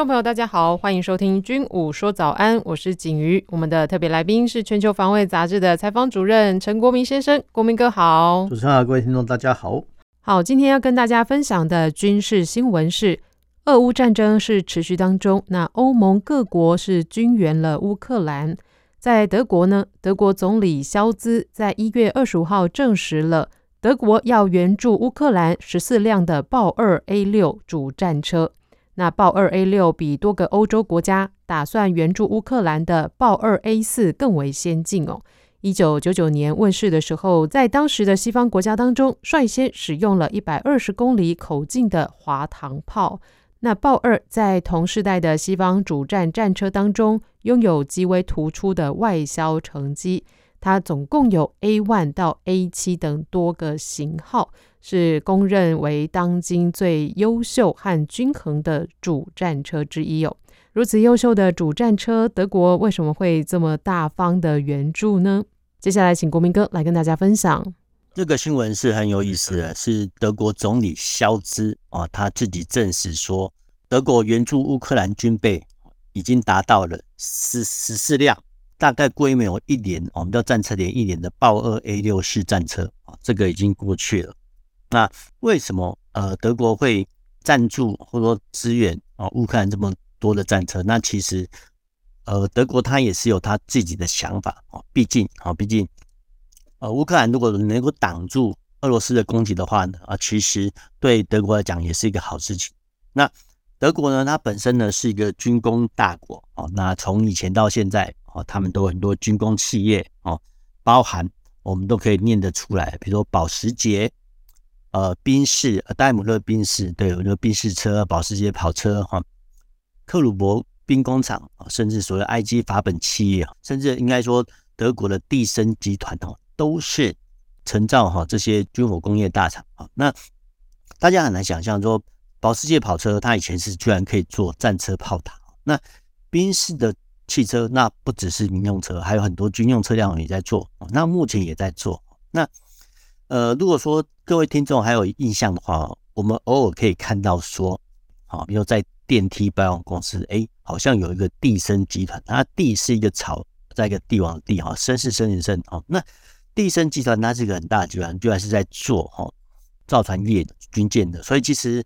众朋友，大家好，欢迎收听《军武说早安》，我是景瑜。我们的特别来宾是《全球防卫杂志》的采访主任陈国民先生，国民哥好。主持人好，各位听众大家好。好，今天要跟大家分享的军事新闻是：俄乌战争是持续当中，那欧盟各国是军援了乌克兰。在德国呢，德国总理肖兹在一月二十五号证实了，德国要援助乌克兰十四辆的豹二 A 六主战车。那豹二 A 六比多个欧洲国家打算援助乌克兰的豹二 A 四更为先进哦。一九九九年问世的时候，在当时的西方国家当中，率先使用了一百二十公里口径的滑膛炮。那豹二在同世代的西方主战战车当中，拥有极为突出的外销成绩。它总共有 A one 到 A 七等多个型号。是公认为当今最优秀和均衡的主战车之一哦。如此优秀的主战车，德国为什么会这么大方的援助呢？接下来，请国民哥来跟大家分享。这个新闻是很有意思的，是德国总理肖兹啊，他自己证实说，德国援助乌克兰军备已经达到了十十四辆，大概规模一年，我们叫战车连一年的豹二 A 六式战车啊，这个已经过去了。那为什么呃德国会赞助或者说支援啊乌克兰这么多的战车？那其实呃德国他也是有他自己的想法啊，毕竟啊毕竟呃乌克兰如果能够挡住俄罗斯的攻击的话呢啊，其实对德国来讲也是一个好事情。那德国呢，它本身呢是一个军工大国哦，那从以前到现在哦，他们都很多军工企业哦，包含我们都可以念得出来，比如说保时捷。呃，宾士、戴姆勒宾士，对，有宾士车、保时捷跑车哈，克鲁伯兵工厂啊，甚至所谓埃及法本企业，甚至应该说德国的蒂森集团哦，都是承造哈这些军火工业大厂啊。那大家很难想象说，保时捷跑车它以前是居然可以做战车炮塔，那宾士的汽车那不只是民用车，还有很多军用车辆也在做，那目前也在做，那。呃，如果说各位听众还有印象的话，我们偶尔可以看到说，好，比如在电梯百货公司，哎，好像有一个地生集团，它地是一个草，在一个帝王的帝哈，绅士绅士绅哦，那地生集团它是一个很大的集团，居然是在做哈造船业军舰的，所以其实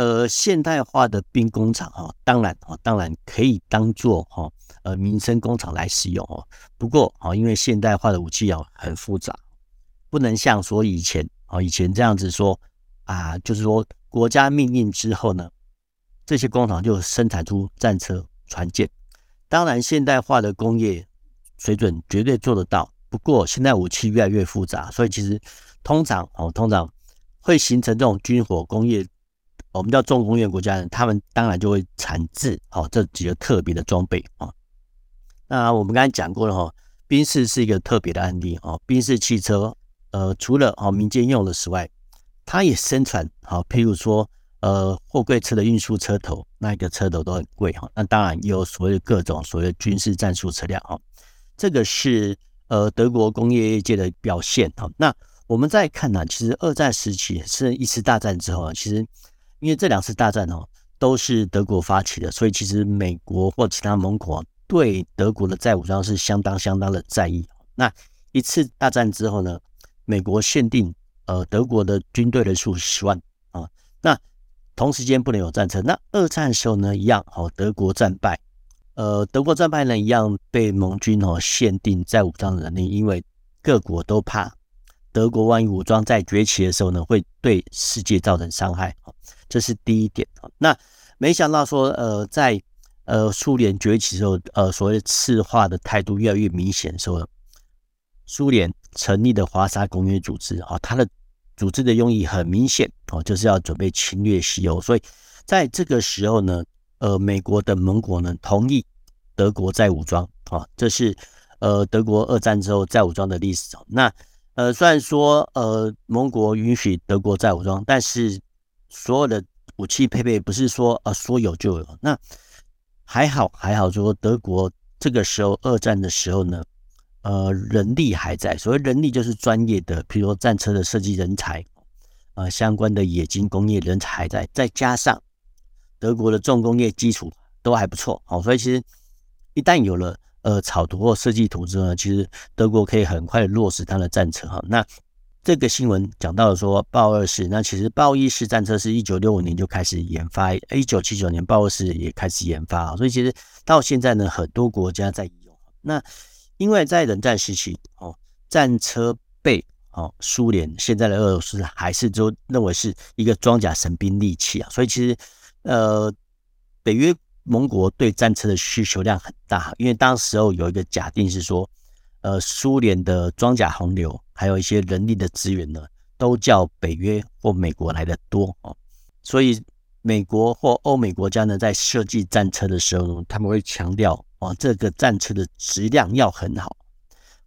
呃现代化的兵工厂哈，当然哈，当然可以当做哈呃民生工厂来使用哦，不过啊，因为现代化的武器啊很复杂。不能像说以前啊，以前这样子说啊，就是说国家命令之后呢，这些工厂就生产出战车、船舰。当然，现代化的工业水准绝对做得到。不过，现在武器越来越复杂，所以其实通常哦，通常会形成这种军火工业，我们叫重工业国家呢，他们当然就会产制哦这几个特别的装备啊。那我们刚才讲过了哈，宾士是一个特别的案例哦，宾士汽车。呃，除了哦民间用的之外，它也生产好，譬如说呃货柜车的运输车头，那一个车头都很贵哈。那当然也有所谓的各种所谓军事战术车辆哈。这个是呃德国工业界的表现哈。那我们再看呢，其实二战时期是一次大战之后啊，其实因为这两次大战哦都是德国发起的，所以其实美国或其他盟国对德国的再武装是相当相当的在意。那一次大战之后呢，美国限定，呃，德国的军队人数十万啊，那同时间不能有战车。那二战的时候呢，一样，哦，德国战败，呃，德国战败呢，一样被盟军哦限定再武装的能力，因为各国都怕德国万一武装在崛起的时候呢，会对世界造成伤害。这是第一点。那没想到说，呃，在呃苏联崛起的时候，呃，所谓的赤化的态度越来越明显的时候，苏联。成立的华沙公约组织啊，它的组织的用意很明显哦，就是要准备侵略西欧。所以在这个时候呢，呃，美国的盟国呢同意德国再武装啊，这是呃德国二战之后再武装的历史。那呃虽然说呃盟国允许德国再武装，但是所有的武器配备不是说呃说有就有。那还好还好说德国这个时候二战的时候呢，呃人力还在，所谓人力就是专业的，比如说战车的设计人才。呃，相关的冶金工业人才还在，再加上德国的重工业基础都还不错，好，所以其实一旦有了呃草图或设计图之后呢，其实德国可以很快落实它的战车哈。那这个新闻讲到了说豹二式，那其实豹一式战车是一九六五年就开始研发，一九七九年豹二式也开始研发，所以其实到现在呢，很多国家在用。那因为在冷战时期哦，战车被哦，苏联现在的俄罗斯还是都认为是一个装甲神兵利器啊，所以其实呃，北约盟国对战车的需求量很大，因为当时候有一个假定是说，呃，苏联的装甲洪流还有一些人力的资源呢，都较北约或美国来的多哦，所以美国或欧美国家呢，在设计战车的时候呢，他们会强调哦，这个战车的质量要很好。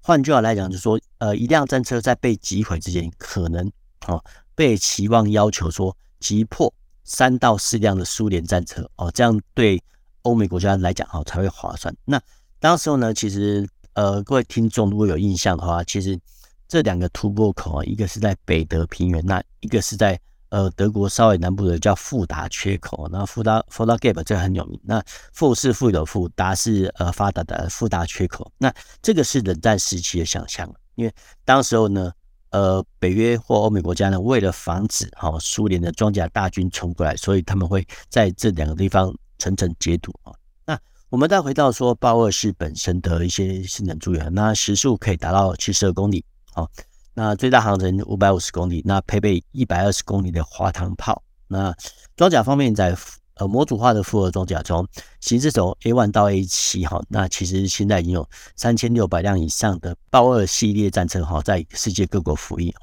换句话来讲，就说，呃，一辆战车在被击毁之前，可能哦被期望要求说击破三到四辆的苏联战车哦，这样对欧美国家来讲哦才会划算。那当时候呢，其实呃各位听众如果有印象的话，其实这两个突破口啊，一个是在北德平原，那一个是在。呃，德国稍微南部的叫富达缺口，那富达富达 gap 这个很有名。那富是富有富，达是呃发达的富达缺口。那这个是冷战时期的想象，因为当时候呢，呃，北约或欧美国家呢，为了防止哈苏联的装甲大军冲过来，所以他们会在这两个地方层层截堵啊。那我们再回到说豹二式本身的一些性能资源，那时速可以达到七十二公里啊。那最大航程五百五十公里，那配备一百二十公里的滑膛炮。那装甲方面，在呃模组化的复合装甲中，行驶从 A one 到 A 七哈，那其实现在已经有三千六百辆以上的豹二系列战车哈，在世界各国服役。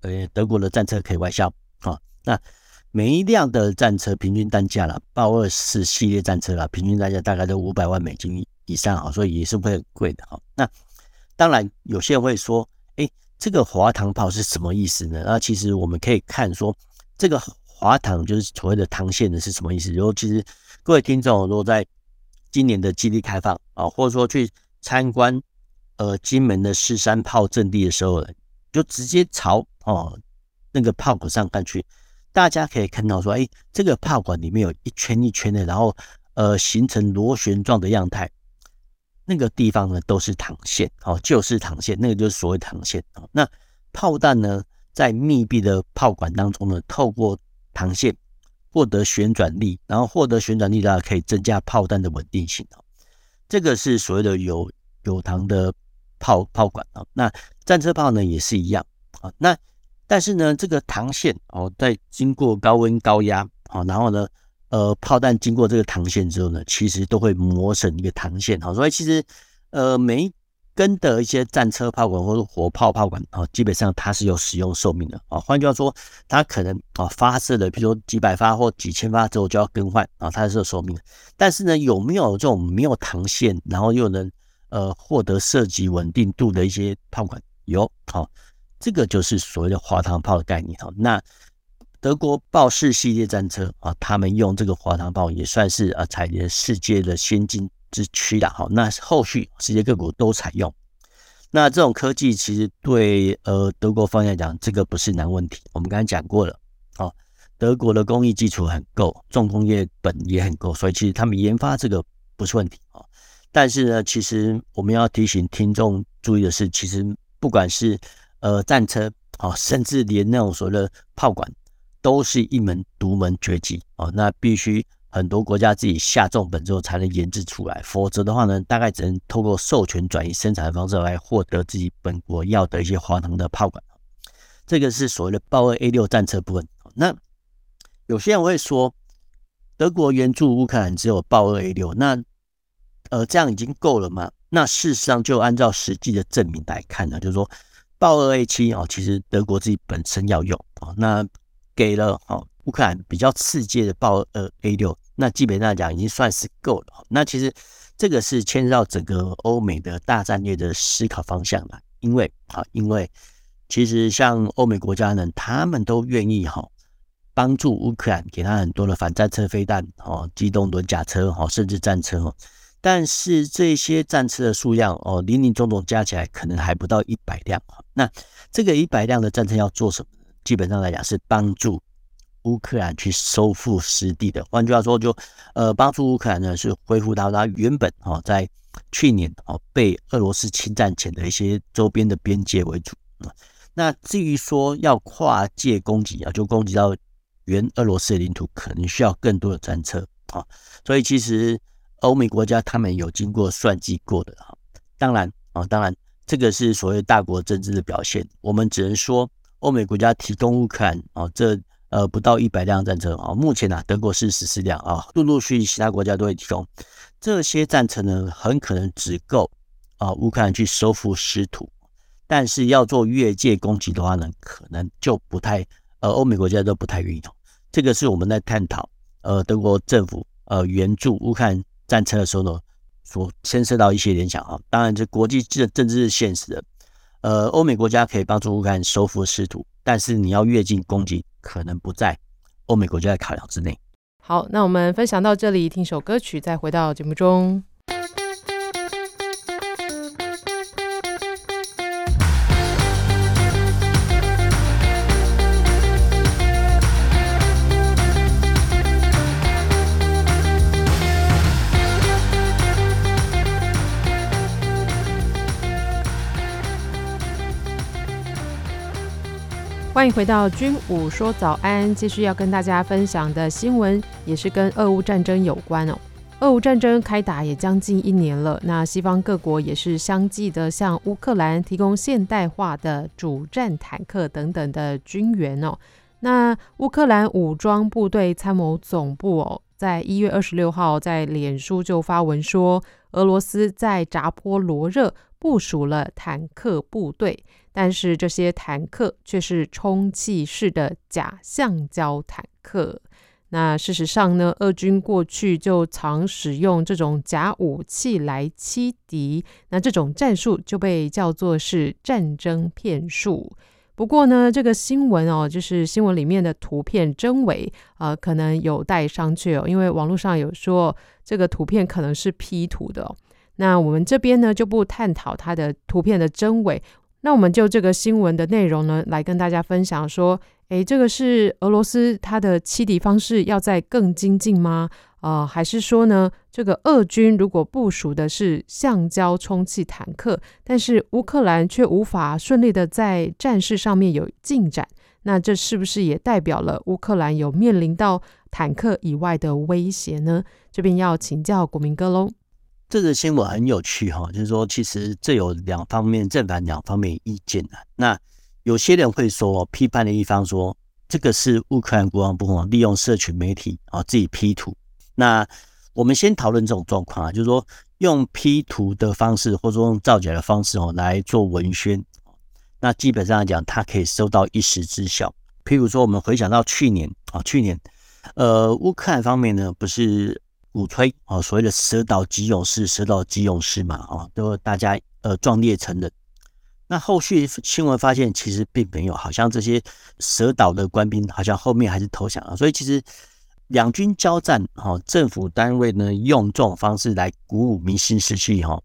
呃，德国的战车可以外销啊。那每一辆的战车平均单价了，豹二式系列战车了，平均单价大概都五百万美金以上哈，所以也是会很贵的哈。那当然，有些人会说，哎。这个滑膛炮是什么意思呢？那其实我们可以看说，这个滑膛就是所谓的膛线的是什么意思？然后其实各位听众如果在今年的基地开放啊，或者说去参观呃金门的四山炮阵地的时候，就直接朝哦那个炮管上看去，大家可以看到说，哎，这个炮管里面有一圈一圈的，然后呃形成螺旋状的样态。那个地方呢，都是膛线，哦，就是膛线，那个就是所谓膛线哦。那炮弹呢，在密闭的炮管当中呢，透过膛线获得旋转力，然后获得旋转力的话，可以增加炮弹的稳定性哦。这个是所谓的有有膛的炮炮管啊。那战车炮呢，也是一样啊。那但是呢，这个膛线哦，在经过高温高压啊，然后呢。呃，炮弹经过这个膛线之后呢，其实都会磨成一个膛线，好，所以其实呃每跟的一些战车炮管或者火炮炮管啊，基本上它是有使用寿命的啊。换句话说，它可能啊发射的，比如说几百发或几千发之后就要更换啊，它是有寿命的。但是呢，有没有这种没有膛线，然后又能呃获得射击稳定度的一些炮管？有，好，这个就是所谓的滑膛炮的概念哈。那德国豹式系列战车啊，他们用这个滑膛炮也算是啊，采集世界的先进之区了。好，那后续世界各国都采用。那这种科技其实对呃德国方面来讲，这个不是难问题。我们刚才讲过了，哦，德国的工艺基础很够，重工业本也很够，所以其实他们研发这个不是问题啊。但是呢，其实我们要提醒听众注意的是，其实不管是呃战车啊，甚至连那种所谓的炮管。都是一门独门绝技哦，那必须很多国家自己下重本之后才能研制出来，否则的话呢，大概只能透过授权转移生产的方式来获得自己本国要的一些华能的炮管。这个是所谓的豹二 A 六战车部分。那有些人会说，德国援助乌克兰只有豹二 A 六，那呃这样已经够了吗？那事实上就按照实际的证明来看呢，就是说豹二 A 七哦，其实德国自己本身要用啊，那。给了哦，乌克兰比较次阶的豹二 A 六，那基本上讲已经算是够了。那其实这个是牵涉到整个欧美的大战略的思考方向了。因为啊，因为其实像欧美国家呢，他们都愿意哈帮助乌克兰，给他很多的反战车飞弹哦，机动轮甲车哦，甚至战车哦。但是这些战车的数量哦，林林总总加起来可能还不到一百辆。那这个一百辆的战车要做什么？基本上来讲是帮助乌克兰去收复失地的。换句话说，就呃帮助乌克兰呢是恢复到它原本哦在去年哦被俄罗斯侵占前的一些周边的边界为主。那至于说要跨界攻击啊，就攻击到原俄罗斯的领土，可能需要更多的战车啊。所以其实。欧美国家他们有经过算计过的哈，当然啊，当然这个是所谓大国政治的表现。我们只能说，欧美国家提供乌克兰啊，这呃不到一百辆战车啊，目前啊德国是十四辆啊，陆陆续续其他国家都会提供这些战车呢，很可能只够啊乌克兰去收复失土，但是要做越界攻击的话呢，可能就不太呃欧美国家都不太愿意。这个是我们在探讨呃德国政府呃援助乌克兰。战车的时候呢，所牵涉到一些联想啊，当然这国际政政治是现实的，呃，欧美国家可以帮助乌克兰收复失土，但是你要越境攻击，可能不在欧美国家的考量之内。好，那我们分享到这里，听首歌曲，再回到节目中。欢迎回到军武说早安，继续要跟大家分享的新闻也是跟俄乌战争有关哦。俄乌战争开打也将近一年了，那西方各国也是相继的向乌克兰提供现代化的主战坦克等等的军援哦。那乌克兰武装部队参谋总部哦，在一月二十六号在脸书就发文说，俄罗斯在扎波罗热部署了坦克部队。但是这些坦克却是充气式的假橡胶坦克。那事实上呢，俄军过去就常使用这种假武器来欺敌。那这种战术就被叫做是战争骗术。不过呢，这个新闻哦，就是新闻里面的图片真伪呃，可能有待商榷哦，因为网络上有说这个图片可能是 P 图的。那我们这边呢就不探讨它的图片的真伪。那我们就这个新闻的内容呢，来跟大家分享说，诶，这个是俄罗斯它的欺敌方式要再更精进吗？呃，还是说呢，这个俄军如果部署的是橡胶充气坦克，但是乌克兰却无法顺利的在战事上面有进展，那这是不是也代表了乌克兰有面临到坦克以外的威胁呢？这边要请教国民哥喽。这个新闻很有趣哈，就是说，其实这有两方面正反两方面意见的。那有些人会说，批判的一方说，这个是乌克兰国防部利用社群媒体啊自己 P 图。那我们先讨论这种状况啊，就是说用 P 图的方式，或者说用造假的方式哦来做文宣，那基本上来讲，它可以收到一时之效。譬如说，我们回想到去年啊，去年呃乌克兰方面呢不是。鼓吹啊，所谓的蛇岛级勇士，蛇岛级勇士嘛，啊，都大家呃壮烈成人。那后续新闻发现，其实并没有，好像这些蛇岛的官兵好像后面还是投降了。所以其实两军交战，哈，政府单位呢用这种方式来鼓舞民心士气，哈，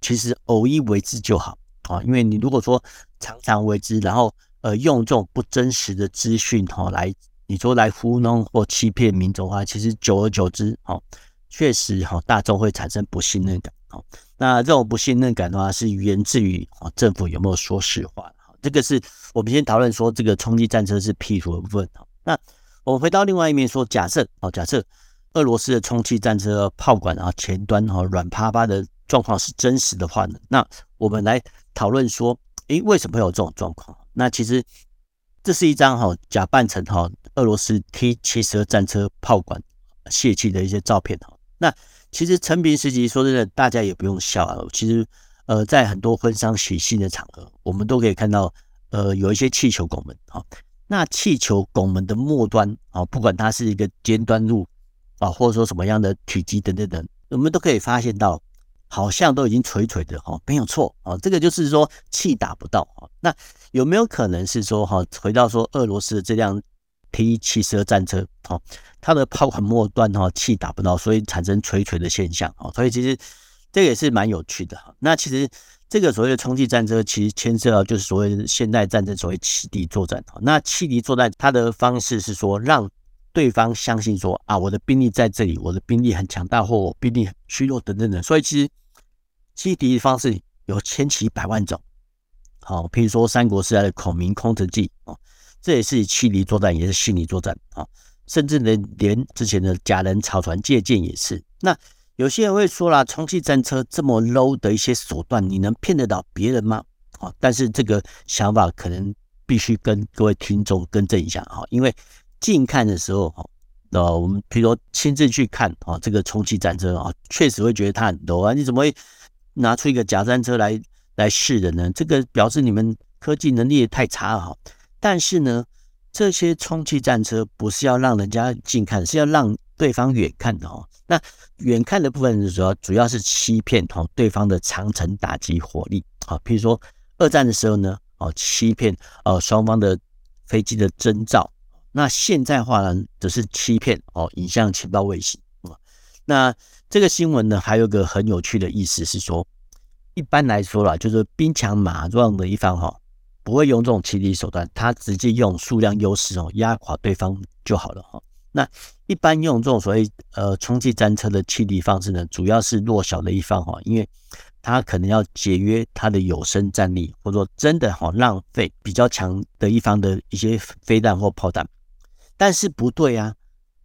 其实偶一为之就好啊。因为你如果说常常为之，然后呃用这种不真实的资讯，哈，来你说来糊弄或欺骗民众的话，其实久而久之，哈。确实哈，大众会产生不信任感。好，那这种不信任感的话，是源自于啊政府有没有说实话？好，这个是我们先讨论说这个充气战车是 P 图的部分。好，那我们回到另外一面说，假设哦，假设俄罗斯的充气战车炮管啊前端哈软趴趴的状况是真实的话呢，那我们来讨论说，诶，为什么会有这种状况？那其实这是一张哈假扮成哈俄罗斯 T 七十二战车炮管泄气的一些照片哈。那其实陈平时期，说真的，大家也不用笑啊。其实，呃，在很多婚丧喜庆的场合，我们都可以看到，呃，有一些气球拱门啊。那气球拱门的末端啊，不管它是一个尖端入啊，或者说什么样的体积等等等，我们都可以发现到好像都已经垂垂的哈，没有错哦，这个就是说气打不到啊。那有没有可能是说哈，回到说俄罗斯的这辆 T 七十二战车，哦，它的炮管末端哈气打不到，所以产生垂垂的现象啊。所以其实这个也是蛮有趣的哈。那其实这个所谓的冲击战车，其实牵涉到就是所谓现代战争所谓气敌作战。那气敌作战它的方式是说让对方相信说啊，我的兵力在这里，我的兵力很强大，或我兵力很虚弱等等等。所以其实。弃敌的方式有千奇百万种，好，譬如说三国时代的孔明空城计啊，这也是弃敌作战，也是心理作战啊，甚至呢，连之前的假人草船借箭也是。那有些人会说啦，充气战车这么 low 的一些手段，你能骗得到别人吗？啊，但是这个想法可能必须跟各位听众更正一下哈，因为近看的时候哈，呃，我们譬如说亲自去看啊，这个充气战车啊，确实会觉得它很 low 啊，你怎么会？拿出一个假战车来来试的呢？这个表示你们科技能力也太差了哈。但是呢，这些充气战车不是要让人家近看，是要让对方远看的哦。那远看的部分主要主要是欺骗哦对方的长城打击火力啊。譬如说二战的时候呢，哦欺骗呃双方的飞机的征兆。那现在话呢，则是欺骗哦影像情报卫星啊。那这个新闻呢，还有个很有趣的意思是说，一般来说啦，就是兵强马壮的一方哈，不会用这种欺敌手段，他直接用数量优势哦压垮对方就好了哈。那一般用这种所谓呃充气战车的气敌方式呢，主要是弱小的一方哈，因为他可能要节约他的有生战力，或者说真的哈浪费比较强的一方的一些飞弹或炮弹。但是不对啊，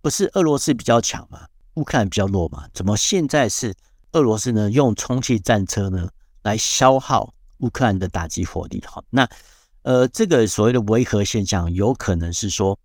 不是俄罗斯比较强吗？乌克兰比较弱嘛？怎么现在是俄罗斯呢？用充气战车呢来消耗乌克兰的打击火力？哈，那呃，这个所谓的维和现象，有可能是说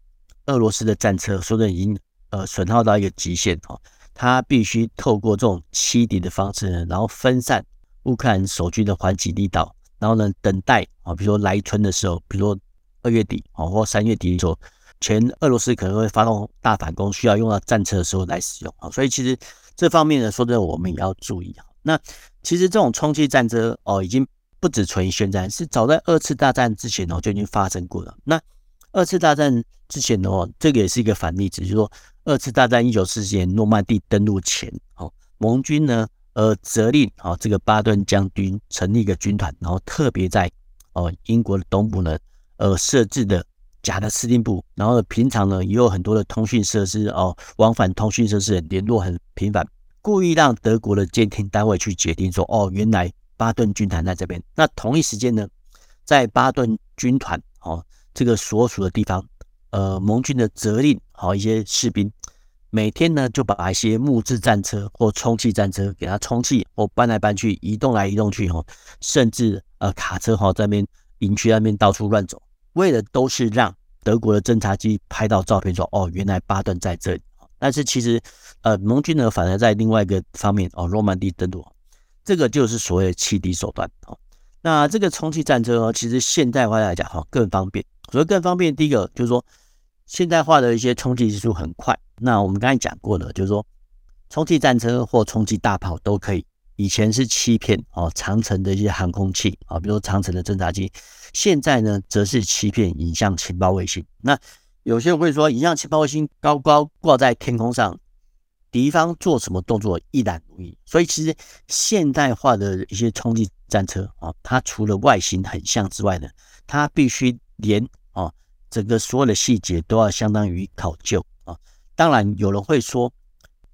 俄罗斯的战车说的已经呃损耗到一个极限哈，它必须透过这种欺敌的方式呢，然后分散乌克兰守军的还击力道，然后呢等待啊，比如说来春的时候，比如说二月底啊或三月底的时候。前俄罗斯可能会发动大反攻，需要用到战车的时候来使用啊，所以其实这方面呢，说真的，我们也要注意啊。那其实这种充气战车哦，已经不止存于宣战，是早在二次大战之前哦就已经发生过了。那二次大战之前的话，这个也是一个反例子，就是说二次大战一九四七年诺曼底登陆前，哦，盟军呢呃责令啊这个巴顿将军成立一个军团，然后特别在哦英国的东部呢呃设置的。假的司令部，然后平常呢也有很多的通讯设施哦，往返通讯设施联络很频繁，故意让德国的监听单位去决定说哦，原来巴顿军团在这边。那同一时间呢，在巴顿军团哦这个所属的地方，呃，盟军的责令好一些士兵每天呢就把一些木质战车或充气战车给它充气或搬来搬去，移动来移动去哦，甚至呃卡车哈在那边营区那边到处乱走。为的都是让德国的侦察机拍到照片，说哦，原来巴顿在这里。但是其实，呃，盟军呢反而在另外一个方面哦，诺曼底登陆，这个就是所谓的弃敌手段哦。那这个充气战车哦，其实现代化来讲哈更方便。所以更方便，第一个就是说现代化的一些充气技术很快。那我们刚才讲过的，就是说充气战车或充气大炮都可以。以前是欺骗哦长城的一些航空器啊，比如说长城的侦察机。现在呢，则是欺骗影像情报卫星。那有些人会说，影像情报卫星高高挂在天空上，敌方做什么动作一览无遗。所以，其实现代化的一些冲击战车啊，它除了外形很像之外呢，它必须连啊整个所有的细节都要相当于考究啊。当然，有人会说。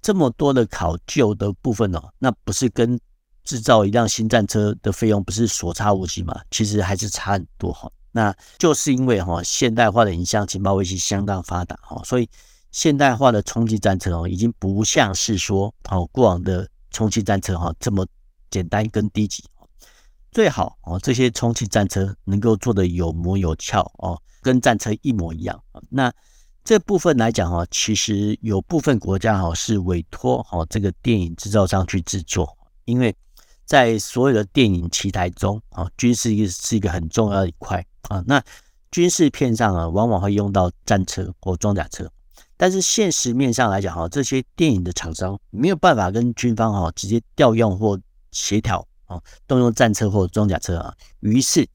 这么多的考究的部分哦，那不是跟制造一辆新战车的费用不是所差无几吗？其实还是差很多哈。那就是因为哈现代化的影像情报卫星相当发达哈，所以现代化的充气战车哦，已经不像是说哦过往的充气战车哈这么简单跟低级。最好哦这些充气战车能够做的有模有俏哦，跟战车一模一样。那这部分来讲哈，其实有部分国家哈是委托哦这个电影制造商去制作，因为在所有的电影题材中啊，军事是一个很重要的一块啊。那军事片上啊，往往会用到战车或装甲车，但是现实面上来讲哈，这些电影的厂商没有办法跟军方哈直接调用或协调啊，动用战车或装甲车啊，于是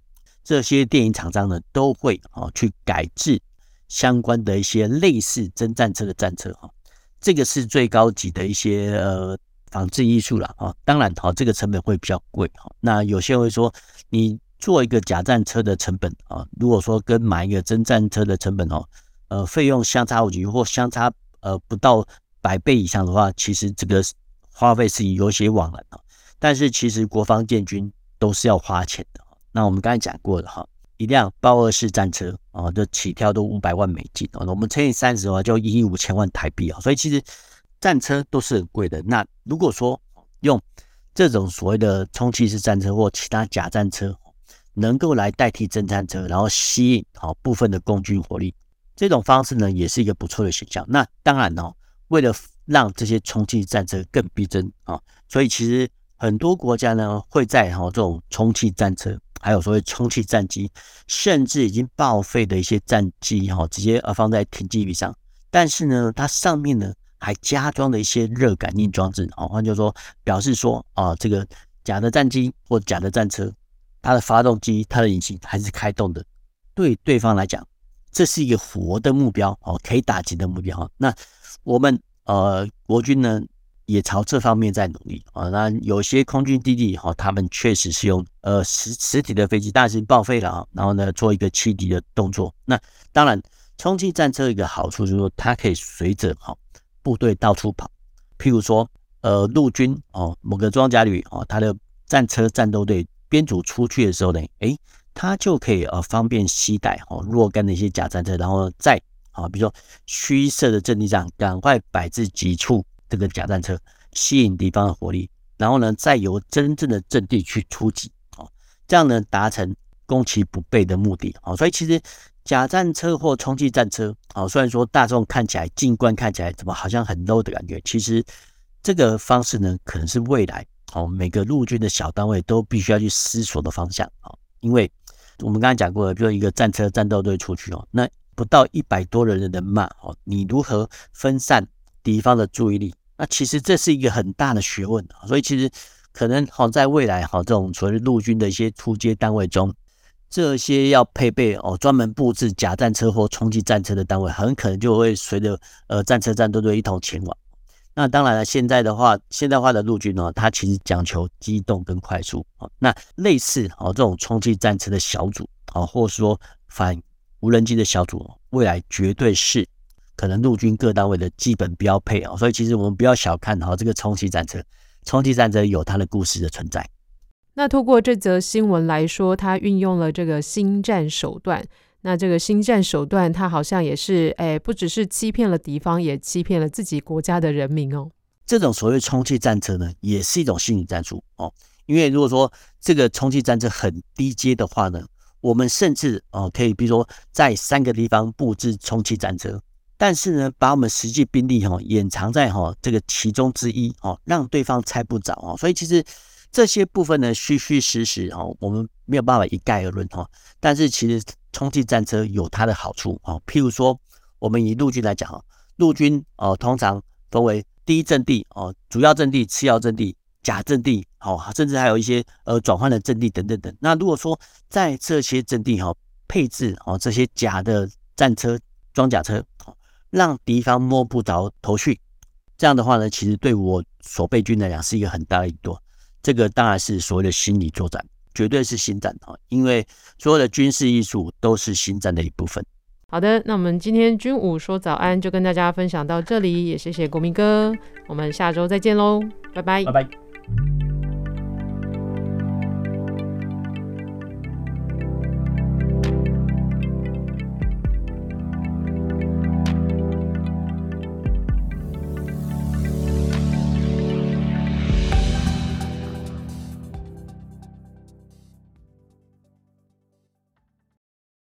这些电影厂商呢都会啊去改制相关的一些类似真战车的战车哈，这个是最高级的一些呃仿制艺术了啊，当然哈，这个成本会比较贵哈。那有些人会说，你做一个假战车的成本啊，如果说跟买一个真战车的成本哦，呃，费用相差无几或相差呃不到百倍以上的话，其实这个花费是有些往来的。但是其实国防建军都是要花钱的。那我们刚才讲过的哈，一辆豹二式战车啊，就起跳都五百万美金啊，我们乘以三十的话，就一亿五千万台币啊。所以其实战车都是很贵的。那如果说用这种所谓的充气式战车或其他假战车，能够来代替真战车，然后吸引好部分的共军火力，这种方式呢，也是一个不错的选项。那当然哦，为了让这些充气战车更逼真啊，所以其实。很多国家呢，会在哈这种充气战车，还有所谓充气战机，甚至已经报废的一些战机哈，直接呃放在停机坪上。但是呢，它上面呢还加装了一些热感应装置啊，换句话说，表示说啊，这个假的战机或假的战车，它的发动机、它的引擎还是开动的。对对方来讲，这是一个活的目标哦，可以打击的目标。那我们呃国军呢？也朝这方面在努力啊。那有些空军基地哈，他们确实是用呃实实体的飞机，但是报废了啊。然后呢，做一个驱敌的动作。那当然，充气战车一个好处就是说，它可以随着哈部队到处跑。譬如说，呃，陆军哦，某个装甲旅哦，它的战车战斗队编组出去的时候呢，诶，它就可以呃方便携带哦若干的一些假战车，然后再啊，比如说虚设的阵地上赶快摆置几处。这个假战车吸引敌方的火力，然后呢，再由真正的阵地去出击，哦，这样呢，达成攻其不备的目的，哦，所以其实假战车或充气战车，哦，虽然说大众看起来、近观看起来怎么好像很 low 的感觉，其实这个方式呢，可能是未来哦每个陆军的小单位都必须要去思索的方向，哦，因为我们刚才讲过了，比如一个战车战斗队出去哦，那不到一百多人的人马，哦，你如何分散敌方的注意力？那其实这是一个很大的学问啊，所以其实可能好在未来哈，这种所谓陆军的一些初阶单位中，这些要配备哦专门布置假战车或冲击战车的单位，很可能就会随着呃战车战斗队一同前往。那当然了，现在的话，现代化的陆军呢，它其实讲求机动跟快速啊。那类似哦这种充气战车的小组啊，或者说反无人机的小组，未来绝对是。可能陆军各单位的基本标配啊，所以其实我们不要小看哈这个充气战车，充气战车有它的故事的存在。那透过这则新闻来说，它运用了这个心战手段。那这个心战手段，它好像也是哎，不只是欺骗了敌方，也欺骗了自己国家的人民哦。这种所谓充气战车呢，也是一种心理战术哦。因为如果说这个充气战车很低阶的话呢，我们甚至哦可以，比如说在三个地方布置充气战车。但是呢，把我们实际兵力哈掩藏在哈这个其中之一哦，让对方猜不着哦。所以其实这些部分呢，虚虚实实哦，我们没有办法一概而论哈。但是其实充气战车有它的好处啊，譬如说我们以陆军来讲哈，陆军哦通常分为第一阵地哦、主要阵地、次要阵地、假阵地哦，甚至还有一些呃转换的阵地等等等。那如果说在这些阵地哈配置哦这些假的战车、装甲车。让敌方摸不着头绪，这样的话呢，其实对我守备军来讲是一个很大的一多。这个当然是所谓的心理作战，绝对是心战啊！因为所有的军事艺术都是心战的一部分。好的，那我们今天军武说早安就跟大家分享到这里，也谢谢国民哥，我们下周再见喽，拜拜，拜拜。